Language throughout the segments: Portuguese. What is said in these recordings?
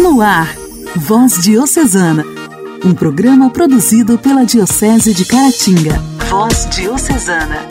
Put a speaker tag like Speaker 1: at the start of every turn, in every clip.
Speaker 1: No ar, Voz Diocesana, um programa produzido pela Diocese de Caratinga. Voz Diocesana.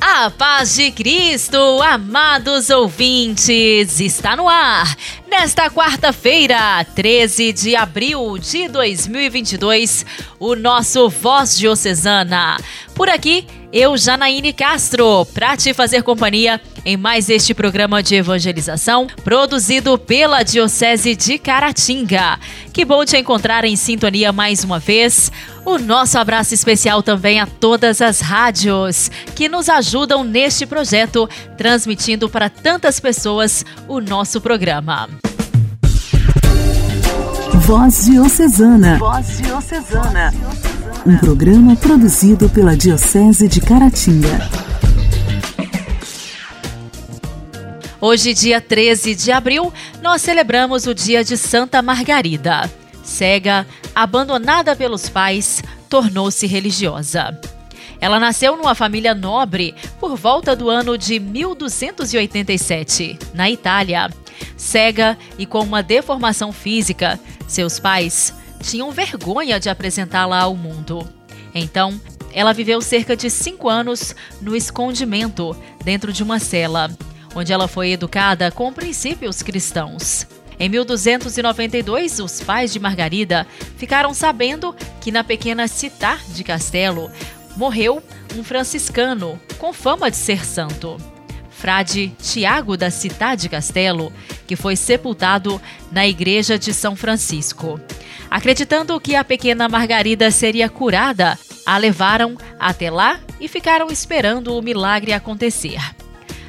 Speaker 2: A paz de Cristo, amados ouvintes, está no ar. Nesta quarta-feira, 13 de abril de 2022, o nosso Voz Diocesana. Por aqui, eu, Janaíne Castro, para te fazer companhia em mais este programa de evangelização produzido pela Diocese de Caratinga. Que bom te encontrar em sintonia mais uma vez. O nosso abraço especial também a todas as rádios que nos ajudam neste projeto, transmitindo para tantas pessoas o nosso programa.
Speaker 1: Voz Diocesana. Voz Diocesana. Um programa produzido pela Diocese de Caratinga.
Speaker 2: Hoje, dia 13 de abril, nós celebramos o dia de Santa Margarida. Cega, abandonada pelos pais, tornou-se religiosa. Ela nasceu numa família nobre por volta do ano de 1287, na Itália. Cega e com uma deformação física, seus pais tinham vergonha de apresentá-la ao mundo. Então, ela viveu cerca de cinco anos no escondimento, dentro de uma cela, onde ela foi educada com princípios cristãos. Em 1292, os pais de Margarida ficaram sabendo que na pequena Citá de Castelo morreu um franciscano com fama de ser santo. Frade Tiago da Citá de Castelo, que foi sepultado na igreja de São Francisco. Acreditando que a pequena Margarida seria curada, a levaram até lá e ficaram esperando o milagre acontecer.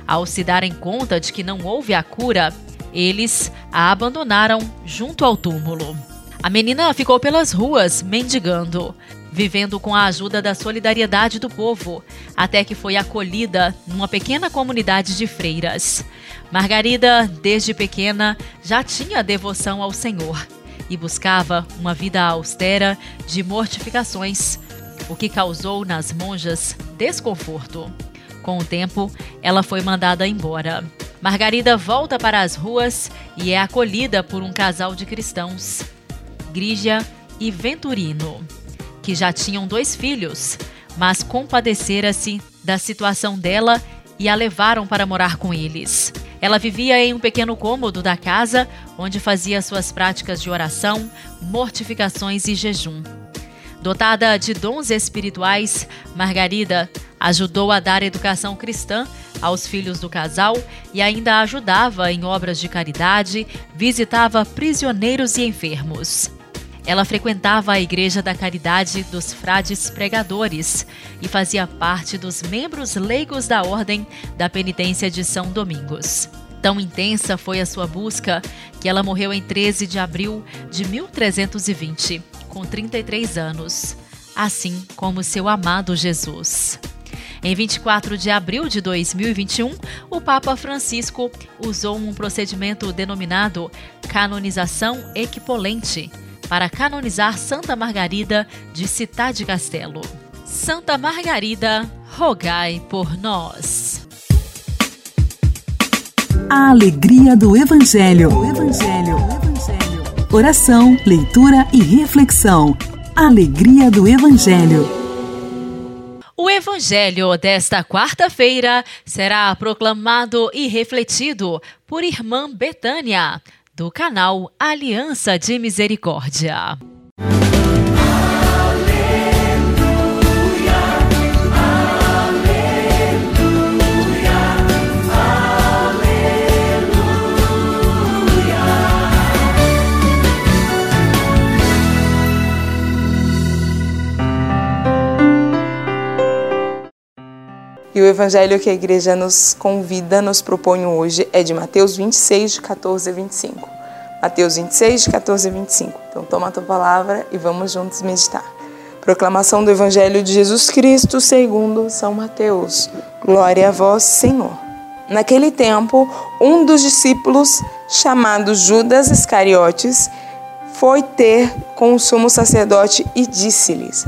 Speaker 2: Ao se darem conta de que não houve a cura, eles a abandonaram junto ao túmulo. A menina ficou pelas ruas mendigando, vivendo com a ajuda da solidariedade do povo, até que foi acolhida numa pequena comunidade de freiras. Margarida, desde pequena, já tinha devoção ao Senhor e buscava uma vida austera de mortificações, o que causou nas monjas desconforto. Com o tempo, ela foi mandada embora. Margarida volta para as ruas e é acolhida por um casal de cristãos, Grígia e Venturino, que já tinham dois filhos, mas compadecera-se da situação dela e a levaram para morar com eles. Ela vivia em um pequeno cômodo da casa, onde fazia suas práticas de oração, mortificações e jejum. Dotada de dons espirituais, Margarida ajudou a dar educação cristã aos filhos do casal e ainda ajudava em obras de caridade, visitava prisioneiros e enfermos. Ela frequentava a Igreja da Caridade dos Frades Pregadores e fazia parte dos membros leigos da Ordem da Penitência de São Domingos. Tão intensa foi a sua busca que ela morreu em 13 de abril de 1320 com 33 anos, assim como seu amado Jesus. Em 24 de abril de 2021, o Papa Francisco usou um procedimento denominado canonização equipolente para canonizar Santa Margarida de Citá de Castelo. Santa Margarida, rogai por nós.
Speaker 1: A alegria do Evangelho. O Evangelho. O Evangelho. Oração, leitura e reflexão. Alegria do Evangelho.
Speaker 2: O Evangelho desta quarta-feira será proclamado e refletido por Irmã Betânia, do canal Aliança de Misericórdia.
Speaker 3: E o evangelho que a igreja nos convida, nos propõe hoje é de Mateus 26, de 14 a 25. Mateus 26, de 14 a 25. Então toma a tua palavra e vamos juntos meditar. Proclamação do evangelho de Jesus Cristo segundo São Mateus. Glória a vós, Senhor. Naquele tempo, um dos discípulos, chamado Judas Iscariotes, foi ter com o sumo sacerdote e disse-lhes: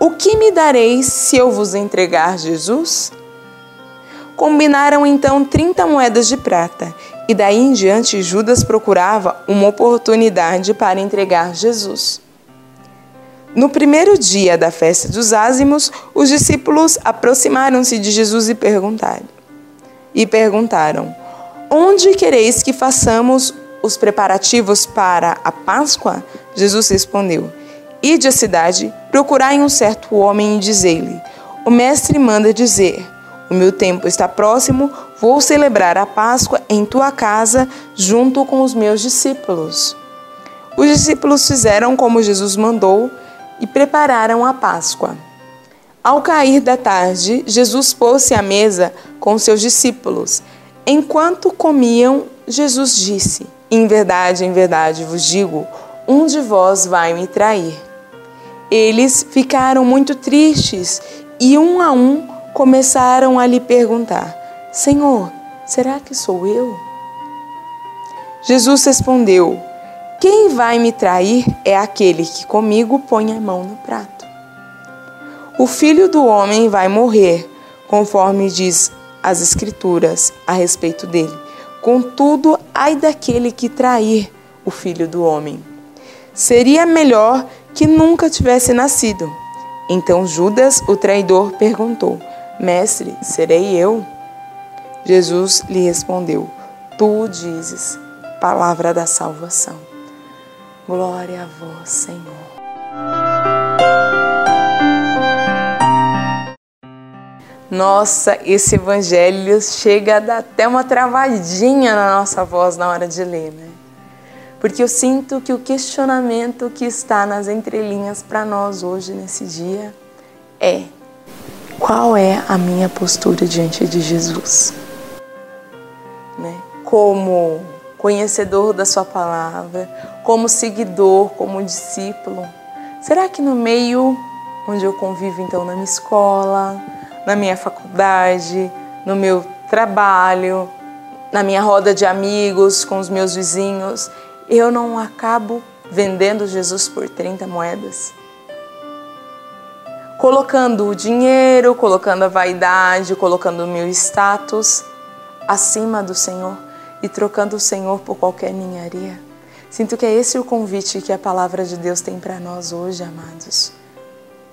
Speaker 3: O que me dareis se eu vos entregar Jesus? Combinaram então trinta moedas de prata E daí em diante, Judas procurava uma oportunidade para entregar Jesus. No primeiro dia da festa dos ázimos, os discípulos aproximaram-se de Jesus e perguntaram: E perguntaram: Onde quereis que façamos os preparativos para a Páscoa? Jesus respondeu: Ide à cidade, procurai um certo homem e dizei-lhe: O mestre manda dizer: O meu tempo está próximo, vou celebrar a Páscoa em tua casa junto com os meus discípulos. Os discípulos fizeram como Jesus mandou e prepararam a Páscoa. Ao cair da tarde, Jesus pôs-se à mesa com seus discípulos. Enquanto comiam, Jesus disse: Em verdade, em verdade vos digo, um de vós vai me trair. Eles ficaram muito tristes e, um a um, começaram a lhe perguntar: Senhor, será que sou eu? Jesus respondeu: quem vai me trair é aquele que comigo põe a mão no prato. O filho do homem vai morrer, conforme diz as Escrituras a respeito dele. Contudo, ai daquele que trair o filho do homem. Seria melhor que nunca tivesse nascido. Então Judas, o traidor, perguntou: Mestre, serei eu? Jesus lhe respondeu: Tu dizes, palavra da salvação. Glória a vós, Senhor. Nossa, esse evangelho chega a dar até uma travadinha na nossa voz na hora de ler, né? Porque eu sinto que o questionamento que está nas entrelinhas para nós hoje, nesse dia, é: qual é a minha postura diante de Jesus? Né? Como conhecedor da Sua palavra, como seguidor, como discípulo? Será que no meio onde eu convivo, então, na minha escola, na minha faculdade, no meu trabalho, na minha roda de amigos, com os meus vizinhos, eu não acabo vendendo Jesus por 30 moedas? Colocando o dinheiro, colocando a vaidade, colocando o meu status acima do Senhor e trocando o Senhor por qualquer ninharia. Sinto que é esse o convite que a palavra de Deus tem para nós hoje, amados.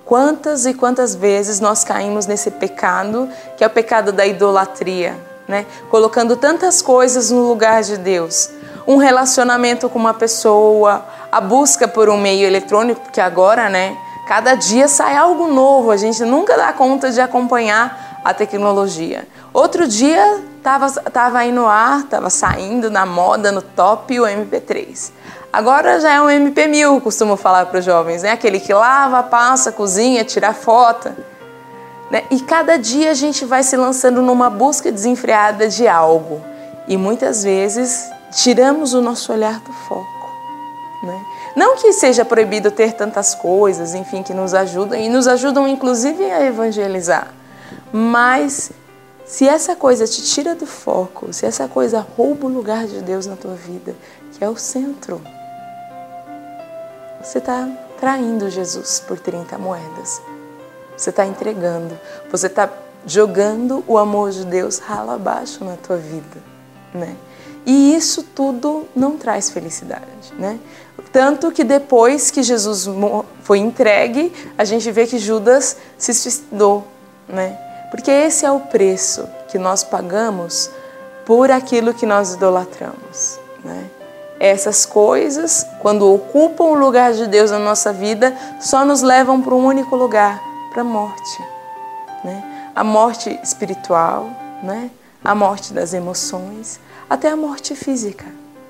Speaker 3: Quantas e quantas vezes nós caímos nesse pecado, que é o pecado da idolatria, né? Colocando tantas coisas no lugar de Deus. Um relacionamento com uma pessoa, a busca por um meio eletrônico, porque agora, né, cada dia sai algo novo, a gente nunca dá conta de acompanhar a tecnologia. Outro dia Tava, tava aí no ar, tava saindo na moda, no top o MP3. Agora já é um MP1000, costumo falar para os jovens, né? Aquele que lava, passa, cozinha, tira foto. Né? E cada dia a gente vai se lançando numa busca desenfreada de algo. E muitas vezes tiramos o nosso olhar do foco. Né? Não que seja proibido ter tantas coisas, enfim, que nos ajudam, e nos ajudam inclusive a evangelizar, mas se essa coisa te tira do foco, se essa coisa rouba o lugar de Deus na tua vida, que é o centro, você está traindo Jesus por 30 moedas. Você está entregando, você está jogando o amor de Deus ralo abaixo na tua vida, né? E isso tudo não traz felicidade, né? Tanto que depois que Jesus foi entregue, a gente vê que Judas se suicidou, né? Porque esse é o preço que nós pagamos por aquilo que nós idolatramos. Né? Essas coisas, quando ocupam o lugar de Deus na nossa vida, só nos levam para um único lugar, para a morte. Né? A morte espiritual, né? a morte das emoções, até a morte física.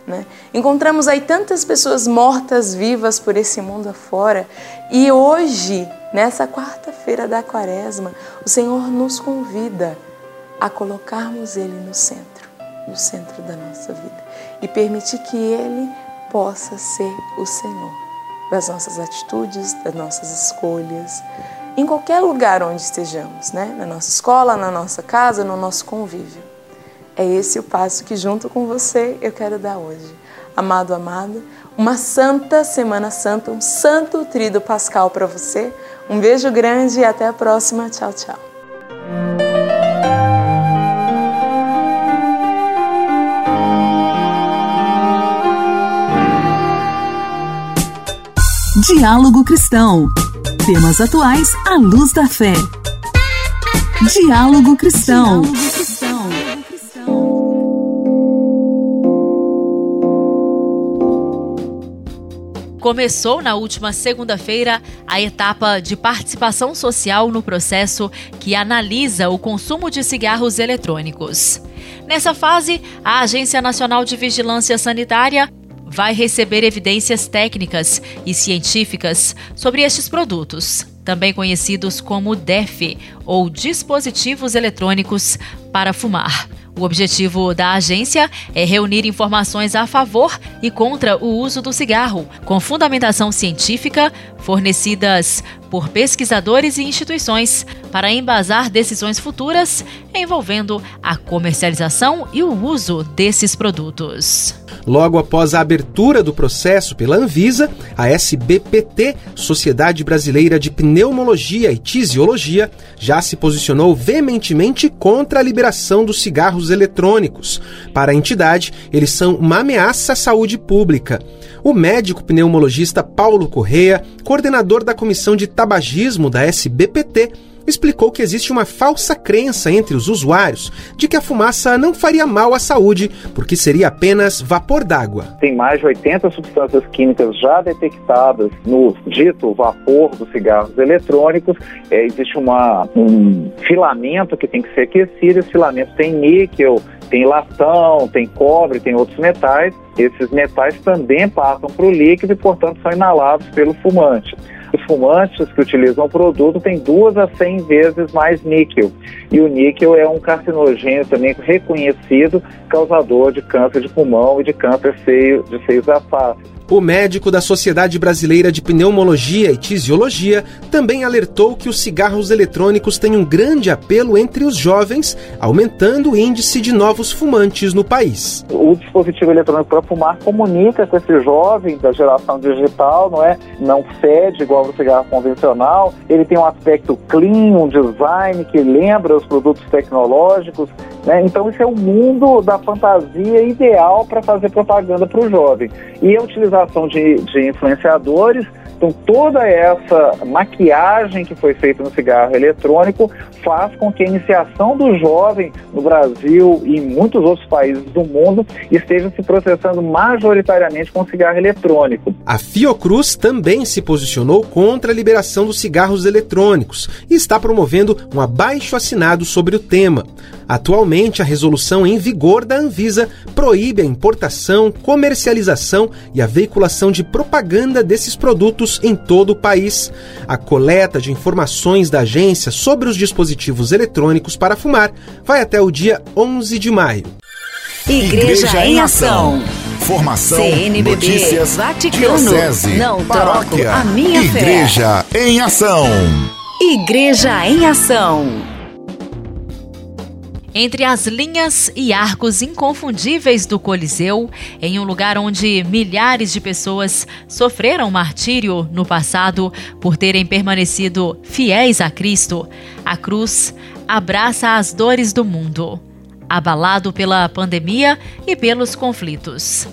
Speaker 3: Né? Encontramos aí tantas pessoas mortas vivas por esse mundo afora e hoje, nessa quarta-feira da quaresma, o Senhor nos convida a colocarmos Ele no centro, no centro da nossa vida e permitir que Ele possa ser o Senhor das nossas atitudes, das nossas escolhas, em qualquer lugar onde estejamos, né? na nossa escola, na nossa casa, no nosso convívio. É esse o passo que, junto com você, eu quero dar hoje. Amado, amada, uma santa Semana Santa, um santo trido pascal para você. Um beijo grande e até a próxima. Tchau, tchau.
Speaker 1: Diálogo Cristão. Temas atuais à luz da fé. Diálogo Cristão. Diálogo Cristão.
Speaker 2: Começou na última segunda-feira a etapa de participação social no processo que analisa o consumo de cigarros eletrônicos. Nessa fase, a Agência Nacional de Vigilância Sanitária vai receber evidências técnicas e científicas sobre estes produtos, também conhecidos como DEF, ou dispositivos eletrônicos para fumar. O objetivo da agência é reunir informações a favor e contra o uso do cigarro, com fundamentação científica, fornecidas por pesquisadores e instituições, para embasar decisões futuras envolvendo a comercialização e o uso desses produtos.
Speaker 4: Logo após a abertura do processo pela Anvisa, a SBPT, Sociedade Brasileira de Pneumologia e Tisiologia, já se posicionou veementemente contra a liberação dos cigarros eletrônicos. Para a entidade, eles são uma ameaça à saúde pública. O médico pneumologista Paulo Correia, coordenador da Comissão de Tabagismo da SBPT, explicou que existe uma falsa crença entre os usuários de que a fumaça não faria mal à saúde, porque seria apenas vapor d'água.
Speaker 5: Tem mais de 80 substâncias químicas já detectadas no dito vapor dos cigarros eletrônicos. É, existe uma, um filamento que tem que ser aquecido, esse filamento tem níquel, tem latão, tem cobre, tem outros metais. Esses metais também passam para o líquido e, portanto, são inalados pelo fumante. Os fumantes que utilizam o produto têm duas a cem vezes mais níquel. E o níquel é um carcinogênio também reconhecido, causador de câncer de pulmão e de câncer de seios da face.
Speaker 4: O médico da Sociedade Brasileira de Pneumologia e Tisiologia também alertou que os cigarros eletrônicos têm um grande apelo entre os jovens, aumentando o índice de novos fumantes no país.
Speaker 5: O dispositivo eletrônico para fumar comunica com esse jovem da geração digital, não é? Não fede igual o cigarro convencional. Ele tem um aspecto clean, um design que lembra os produtos tecnológicos. Né? Então, isso é o mundo da fantasia ideal para fazer propaganda para o jovem. E a utilização de, de influenciadores então, toda essa maquiagem que foi feita no cigarro eletrônico faz com que a iniciação do jovem no Brasil e em muitos outros países do mundo esteja se processando majoritariamente com cigarro eletrônico.
Speaker 4: A Fiocruz também se posicionou contra a liberação dos cigarros eletrônicos e está promovendo um abaixo assinado sobre o tema. Atualmente, a resolução em vigor da Anvisa proíbe a importação, comercialização e a veiculação de propaganda desses produtos em todo o país. A coleta de informações da agência sobre os dispositivos eletrônicos para fumar vai até o dia 11 de maio.
Speaker 1: Igreja, Igreja em Ação.
Speaker 6: Formação, CNBB, notícias,
Speaker 1: Vaticano,
Speaker 6: diocese,
Speaker 1: não
Speaker 6: paróquia,
Speaker 1: a minha
Speaker 6: Igreja fé. em Ação.
Speaker 1: Igreja em Ação.
Speaker 2: Entre as linhas e arcos inconfundíveis do Coliseu, em um lugar onde milhares de pessoas sofreram martírio no passado por terem permanecido fiéis a Cristo, a cruz abraça as dores do mundo, abalado pela pandemia e pelos conflitos.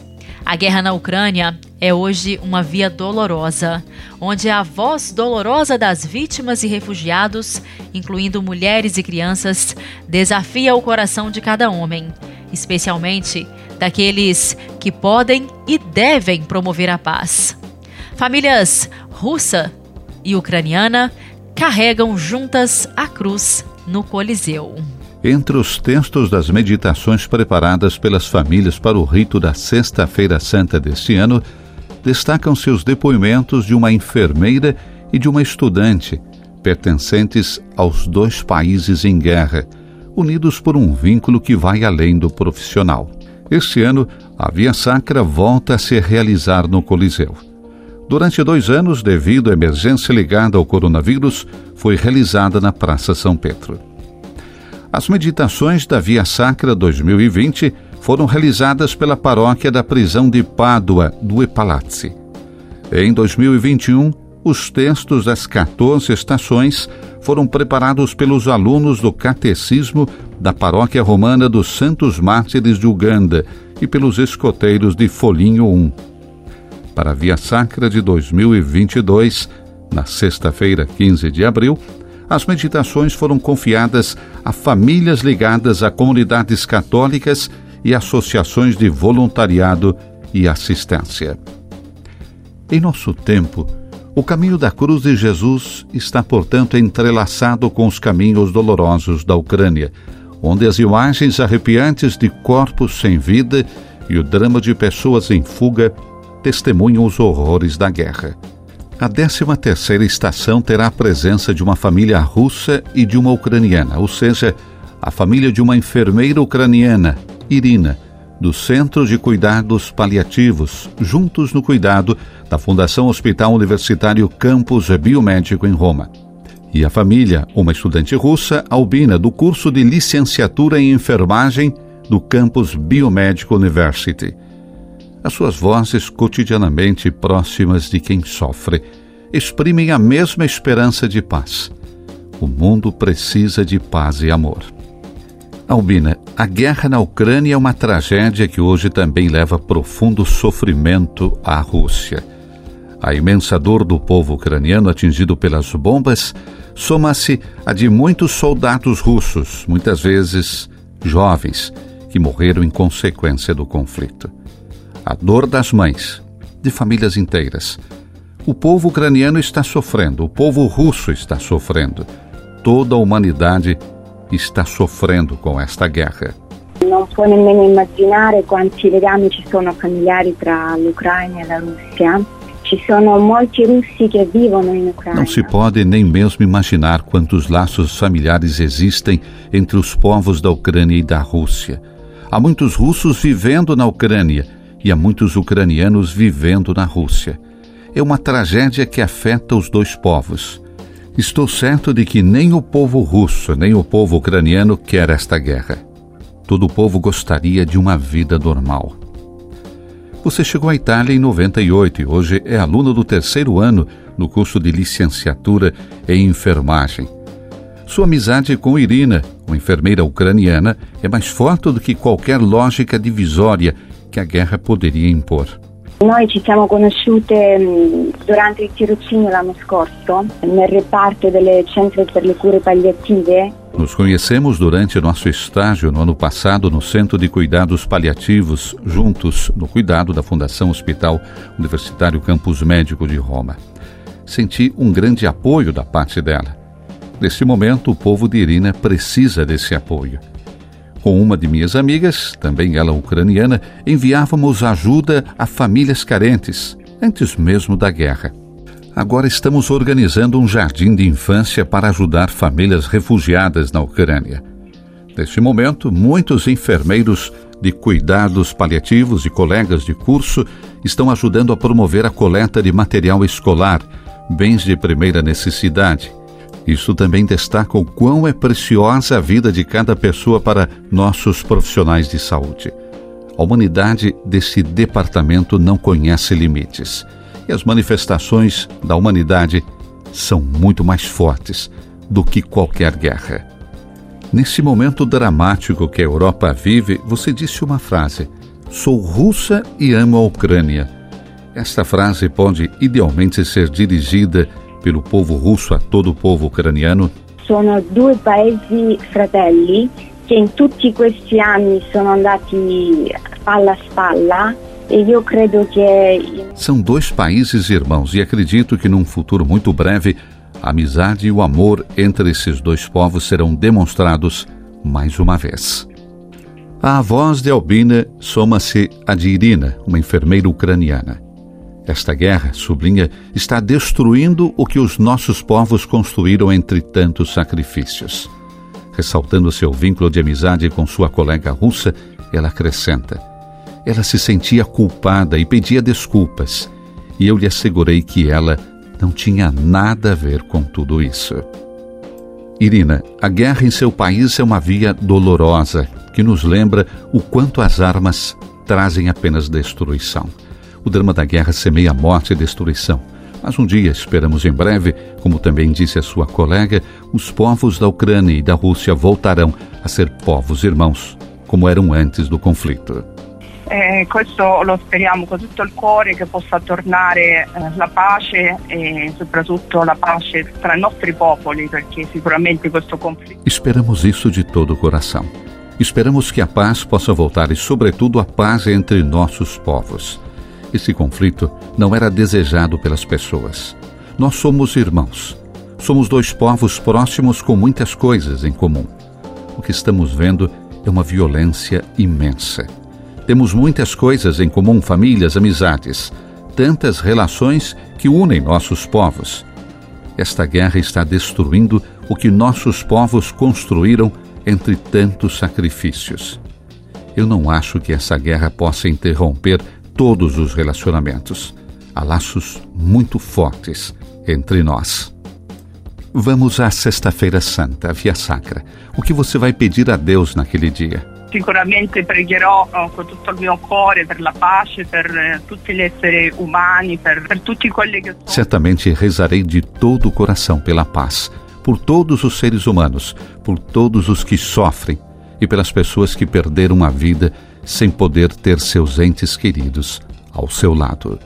Speaker 2: A guerra na Ucrânia é hoje uma via dolorosa, onde a voz dolorosa das vítimas e refugiados, incluindo mulheres e crianças, desafia o coração de cada homem, especialmente daqueles que podem e devem promover a paz. Famílias russa e ucraniana carregam juntas a cruz no Coliseu.
Speaker 7: Entre os textos das meditações preparadas pelas famílias para o rito da Sexta-feira Santa deste ano, destacam-se os depoimentos de uma enfermeira e de uma estudante, pertencentes aos dois países em guerra, unidos por um vínculo que vai além do profissional. Este ano, a Via Sacra volta a se realizar no Coliseu. Durante dois anos, devido à emergência ligada ao coronavírus, foi realizada na Praça São Pedro. As meditações da Via Sacra 2020 foram realizadas pela paróquia da prisão de Pádua, do Epalazzi. Em 2021, os textos das 14 estações foram preparados pelos alunos do Catecismo da Paróquia Romana dos Santos Mártires de Uganda e pelos escoteiros de Folhinho 1. para a Via Sacra de 2022, na sexta-feira, 15 de abril, as meditações foram confiadas a famílias ligadas a comunidades católicas e associações de voluntariado e assistência. Em nosso tempo, o caminho da cruz de Jesus está, portanto, entrelaçado com os caminhos dolorosos da Ucrânia, onde as imagens arrepiantes de corpos sem vida e o drama de pessoas em fuga testemunham os horrores da guerra. A 13 terceira estação terá a presença de uma família russa e de uma ucraniana, ou seja, a família de uma enfermeira ucraniana, Irina, do Centro de Cuidados Paliativos, juntos no cuidado da Fundação Hospital Universitário Campus Biomédico em Roma. E a família, uma estudante russa, Albina, do curso de licenciatura em enfermagem do Campus Biomédico University. As suas vozes, cotidianamente próximas de quem sofre, exprimem a mesma esperança de paz. O mundo precisa de paz e amor. Albina, a guerra na Ucrânia é uma tragédia que hoje também leva profundo sofrimento à Rússia. A imensa dor do povo ucraniano atingido pelas bombas soma-se a de muitos soldados russos, muitas vezes jovens, que morreram em consequência do conflito. A dor das mães, de famílias inteiras. O povo ucraniano está sofrendo, o povo russo está sofrendo. Toda a humanidade está sofrendo com esta guerra.
Speaker 8: Non può nemmeno immaginare quanti legami ci sono familiari tra l'Ucraina e la Russia. Ci sono molti russi che vivono in Ucraina.
Speaker 7: Não se pode nem mesmo imaginar quantos laços familiares existem entre os povos da Ucrânia e da Rússia. Há muitos russos vivendo na Ucrânia e há muitos ucranianos vivendo na Rússia. É uma tragédia que afeta os dois povos. Estou certo de que nem o povo russo, nem o povo ucraniano quer esta guerra. Todo o povo gostaria de uma vida normal. Você chegou à Itália em 98 e hoje é aluna do terceiro ano no curso de licenciatura em enfermagem. Sua amizade com Irina, uma enfermeira ucraniana, é mais forte do que qualquer lógica divisória que a guerra poderia impor.
Speaker 8: Noi ci siamo conosciute mm, durante il tirocinio l'anno scorso nel reparto delle centri per le cure palliative.
Speaker 7: Nos conhecemos durante nosso estágio no ano passado no Centro de Cuidados Paliativos, juntos no cuidado da Fundação Hospital Universitário Campus Médico de Roma. Senti um grande apoio da parte dela. Nesse momento, o povo de Irina precisa desse apoio. Com uma de minhas amigas, também ela ucraniana, enviávamos ajuda a famílias carentes, antes mesmo da guerra. Agora estamos organizando um jardim de infância para ajudar famílias refugiadas na Ucrânia. Neste momento, muitos enfermeiros de cuidados paliativos e colegas de curso estão ajudando a promover a coleta de material escolar, bens de primeira necessidade isso também destaca o quão é preciosa a vida de cada pessoa para nossos profissionais de saúde. A humanidade desse departamento não conhece limites. E as manifestações da humanidade são muito mais fortes do que qualquer guerra. Nesse momento dramático que a Europa vive, você disse uma frase: Sou russa e amo a Ucrânia. Esta frase pode idealmente ser dirigida pelo povo russo a todo o povo ucraniano?
Speaker 8: Sono due paesi fratelli che in tutti questi anni sono andati spalla a
Speaker 7: São dois países irmãos e acredito que num futuro muito breve a amizade e o amor entre esses dois povos serão demonstrados mais uma vez. A voz de Albina soma-se a de Irina, uma enfermeira ucraniana. Esta guerra, sublinha, está destruindo o que os nossos povos construíram entre tantos sacrifícios. Ressaltando seu vínculo de amizade com sua colega russa, ela acrescenta: Ela se sentia culpada e pedia desculpas, e eu lhe assegurei que ela não tinha nada a ver com tudo isso. Irina, a guerra em seu país é uma via dolorosa que nos lembra o quanto as armas trazem apenas destruição. O drama da guerra semeia morte e destruição. Mas um dia, esperamos em breve, como também disse a sua colega, os povos da Ucrânia e da Rússia voltarão a ser povos irmãos, como eram antes do conflito.
Speaker 9: E questo lo speriamo con tutto il cuore che possa tornare eh, la pace e soprattutto la pace tra i nostri popoli, perché sicuramente questo conflitto.
Speaker 7: Esperamos isso de todo o coração. Esperamos que a paz possa voltar e, sobretudo, a paz entre nossos povos. Esse conflito não era desejado pelas pessoas. Nós somos irmãos. Somos dois povos próximos com muitas coisas em comum. O que estamos vendo é uma violência imensa temos muitas coisas em comum: famílias, amizades, tantas relações que unem nossos povos. Esta guerra está destruindo o que nossos povos construíram entre tantos sacrifícios. Eu não acho que essa guerra possa interromper todos os relacionamentos. Há laços muito fortes entre nós. Vamos à Sexta-feira Santa, Via Sacra. O que você vai pedir a Deus naquele dia?
Speaker 9: Sicuramente pregherò eh, con tutto il mio cuore per la pace, per eh, tutti gli esseri umani, per, per tutti quelli che sono.
Speaker 7: Certamente rezarei de todo o coração pela paz, por todos os seres humanos, por todos os que sofrem e pelas pessoas que perderam a vida sem poder ter seus entes queridos ao seu lado.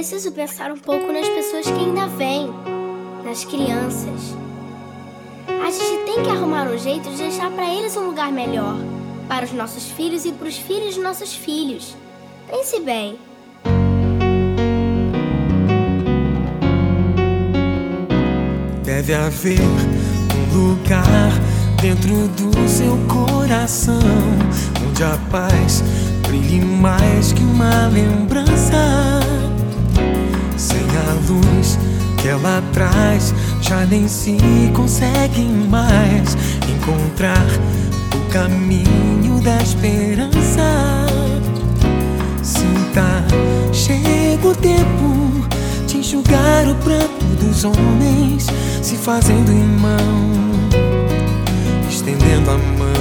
Speaker 10: preciso pensar um pouco nas pessoas que ainda vêm, nas crianças. A gente tem que arrumar um jeito de deixar para eles um lugar melhor, para os nossos filhos e para os filhos de nossos filhos. Pense bem.
Speaker 11: Deve haver um lugar dentro do seu coração onde a paz brilhe mais que uma lembrança sem a luz que ela traz, já nem se consegue mais encontrar caminho da esperança. Sinta, chega o tempo de enxugar o pranto dos homens, se fazendo irmão, estendendo a mão.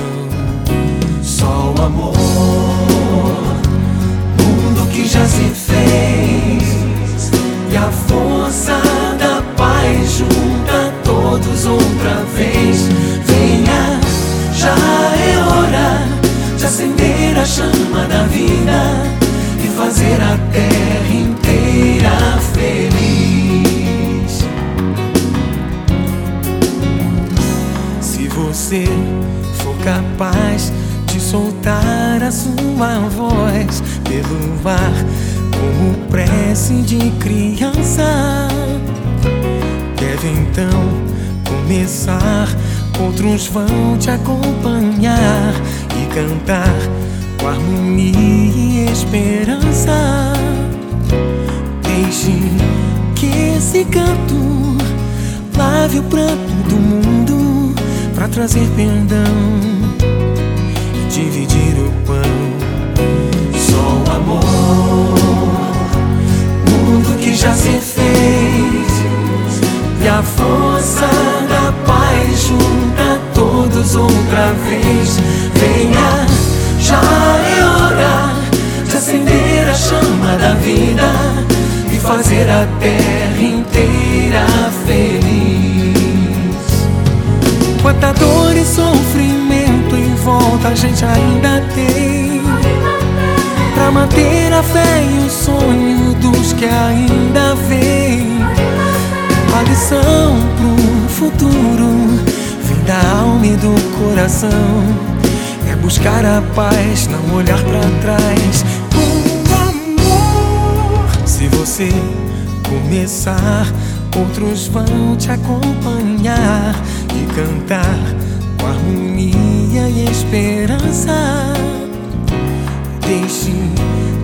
Speaker 11: Só o amor, mundo que já se fez que ainda vêm A lição pro futuro Vem da alma e do coração. É buscar a paz, não olhar pra trás. Com amor. Se você começar Outros vão te acompanhar E cantar com harmonia e esperança. Deixe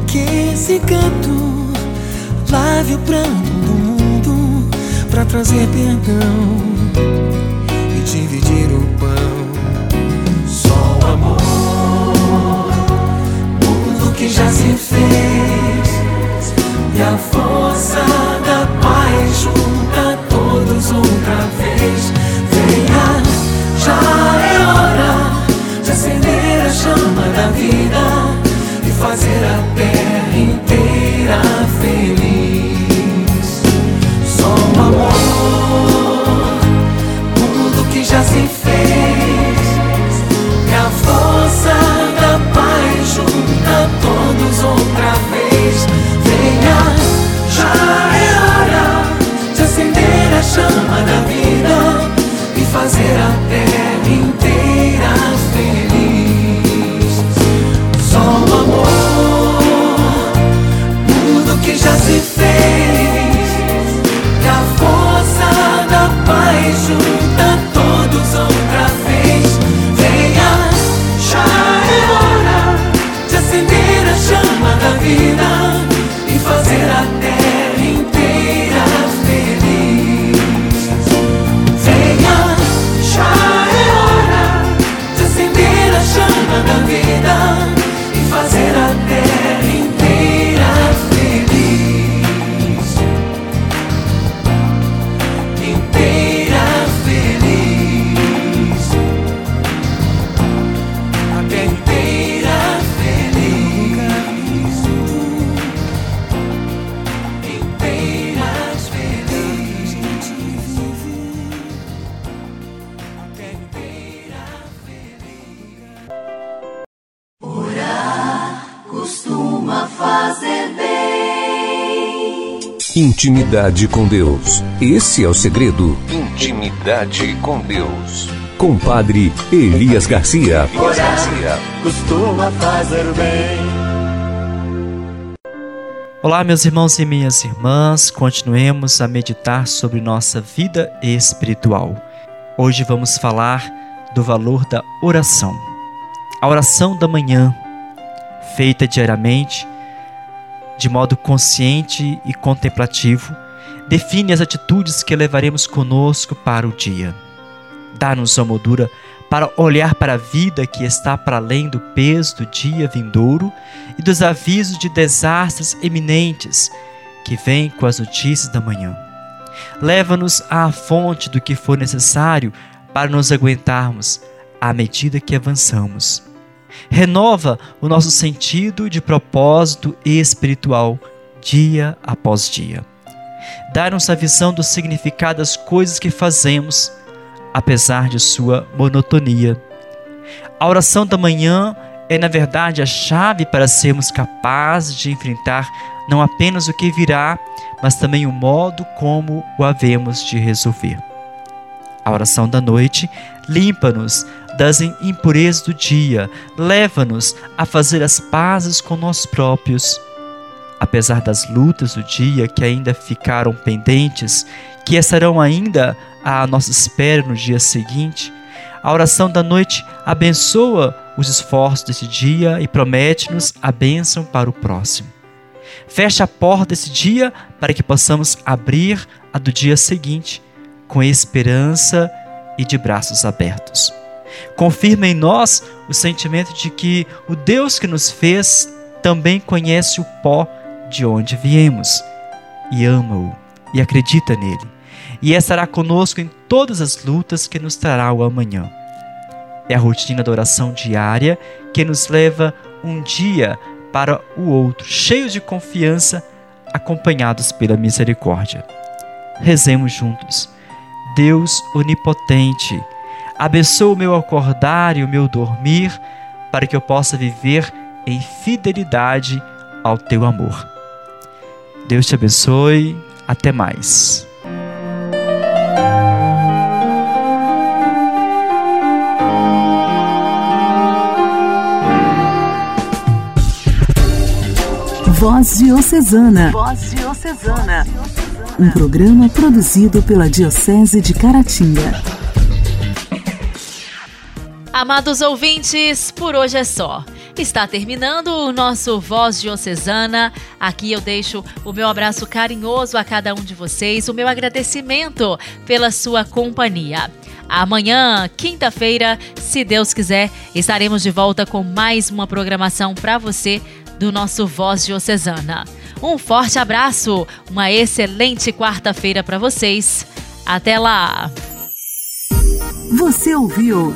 Speaker 11: que esse canto lave o pranto do mundo para trazer perdão e dividir o pão. Só o amor, mundo que já se fez e a força da paz junta todos outra vez. Venha, já é hora de acender a chama da vida fazer a já se
Speaker 12: Intimidade com Deus. Esse é o segredo. Intimidade com Deus. Com Padre Elias Garcia.
Speaker 13: Orar costuma fazer bem.
Speaker 14: Olá, meus irmãos e minhas irmãs, continuemos a meditar sobre nossa vida espiritual. Hoje vamos falar do valor da oração. A oração da manhã, feita diariamente, de modo consciente e contemplativo, define as atitudes que levaremos conosco para o dia. Dá-nos a moldura para olhar para a vida que está para além do peso do dia vindouro e dos avisos de desastres eminentes que vêm com as notícias da manhã. Leva-nos à fonte do que for necessário para nos aguentarmos à medida que avançamos. Renova o nosso sentido de propósito espiritual dia após dia. Dá-nos a visão do significado das coisas que fazemos apesar de sua monotonia. A oração da manhã é, na verdade, a chave para sermos capazes de enfrentar não apenas o que virá, mas também o modo como o havemos de resolver. A oração da noite limpa-nos das impurezas do dia, leva-nos a fazer as pazes com nós próprios. Apesar das lutas do dia que ainda ficaram pendentes, que estarão ainda à nossa espera no dia seguinte, a oração da noite abençoa os esforços desse dia e promete-nos a bênção para o próximo. Fecha a porta desse dia para que possamos abrir a do dia seguinte com esperança e de braços abertos. Confirma em nós o sentimento de que o Deus que nos fez também conhece o pó de onde viemos e ama-o e acredita nele. E estará conosco em todas as lutas que nos trará o amanhã. É a rotina da oração diária que nos leva um dia para o outro, cheios de confiança, acompanhados pela misericórdia. Rezemos juntos. Deus onipotente, abençoa o meu acordar e o meu dormir, para que eu possa viver em fidelidade ao teu amor. Deus te abençoe. Até mais.
Speaker 1: Voz Diocesana. Voz Diocesana. Um programa produzido pela Diocese de Caratinga.
Speaker 2: Amados ouvintes, por hoje é só. Está terminando o nosso Voz Diocesana. Aqui eu deixo o meu abraço carinhoso a cada um de vocês, o meu agradecimento pela sua companhia. Amanhã, quinta-feira, se Deus quiser, estaremos de volta com mais uma programação para você do nosso Voz Diocesana. Um forte abraço, uma excelente quarta-feira para vocês. Até lá!
Speaker 1: Você ouviu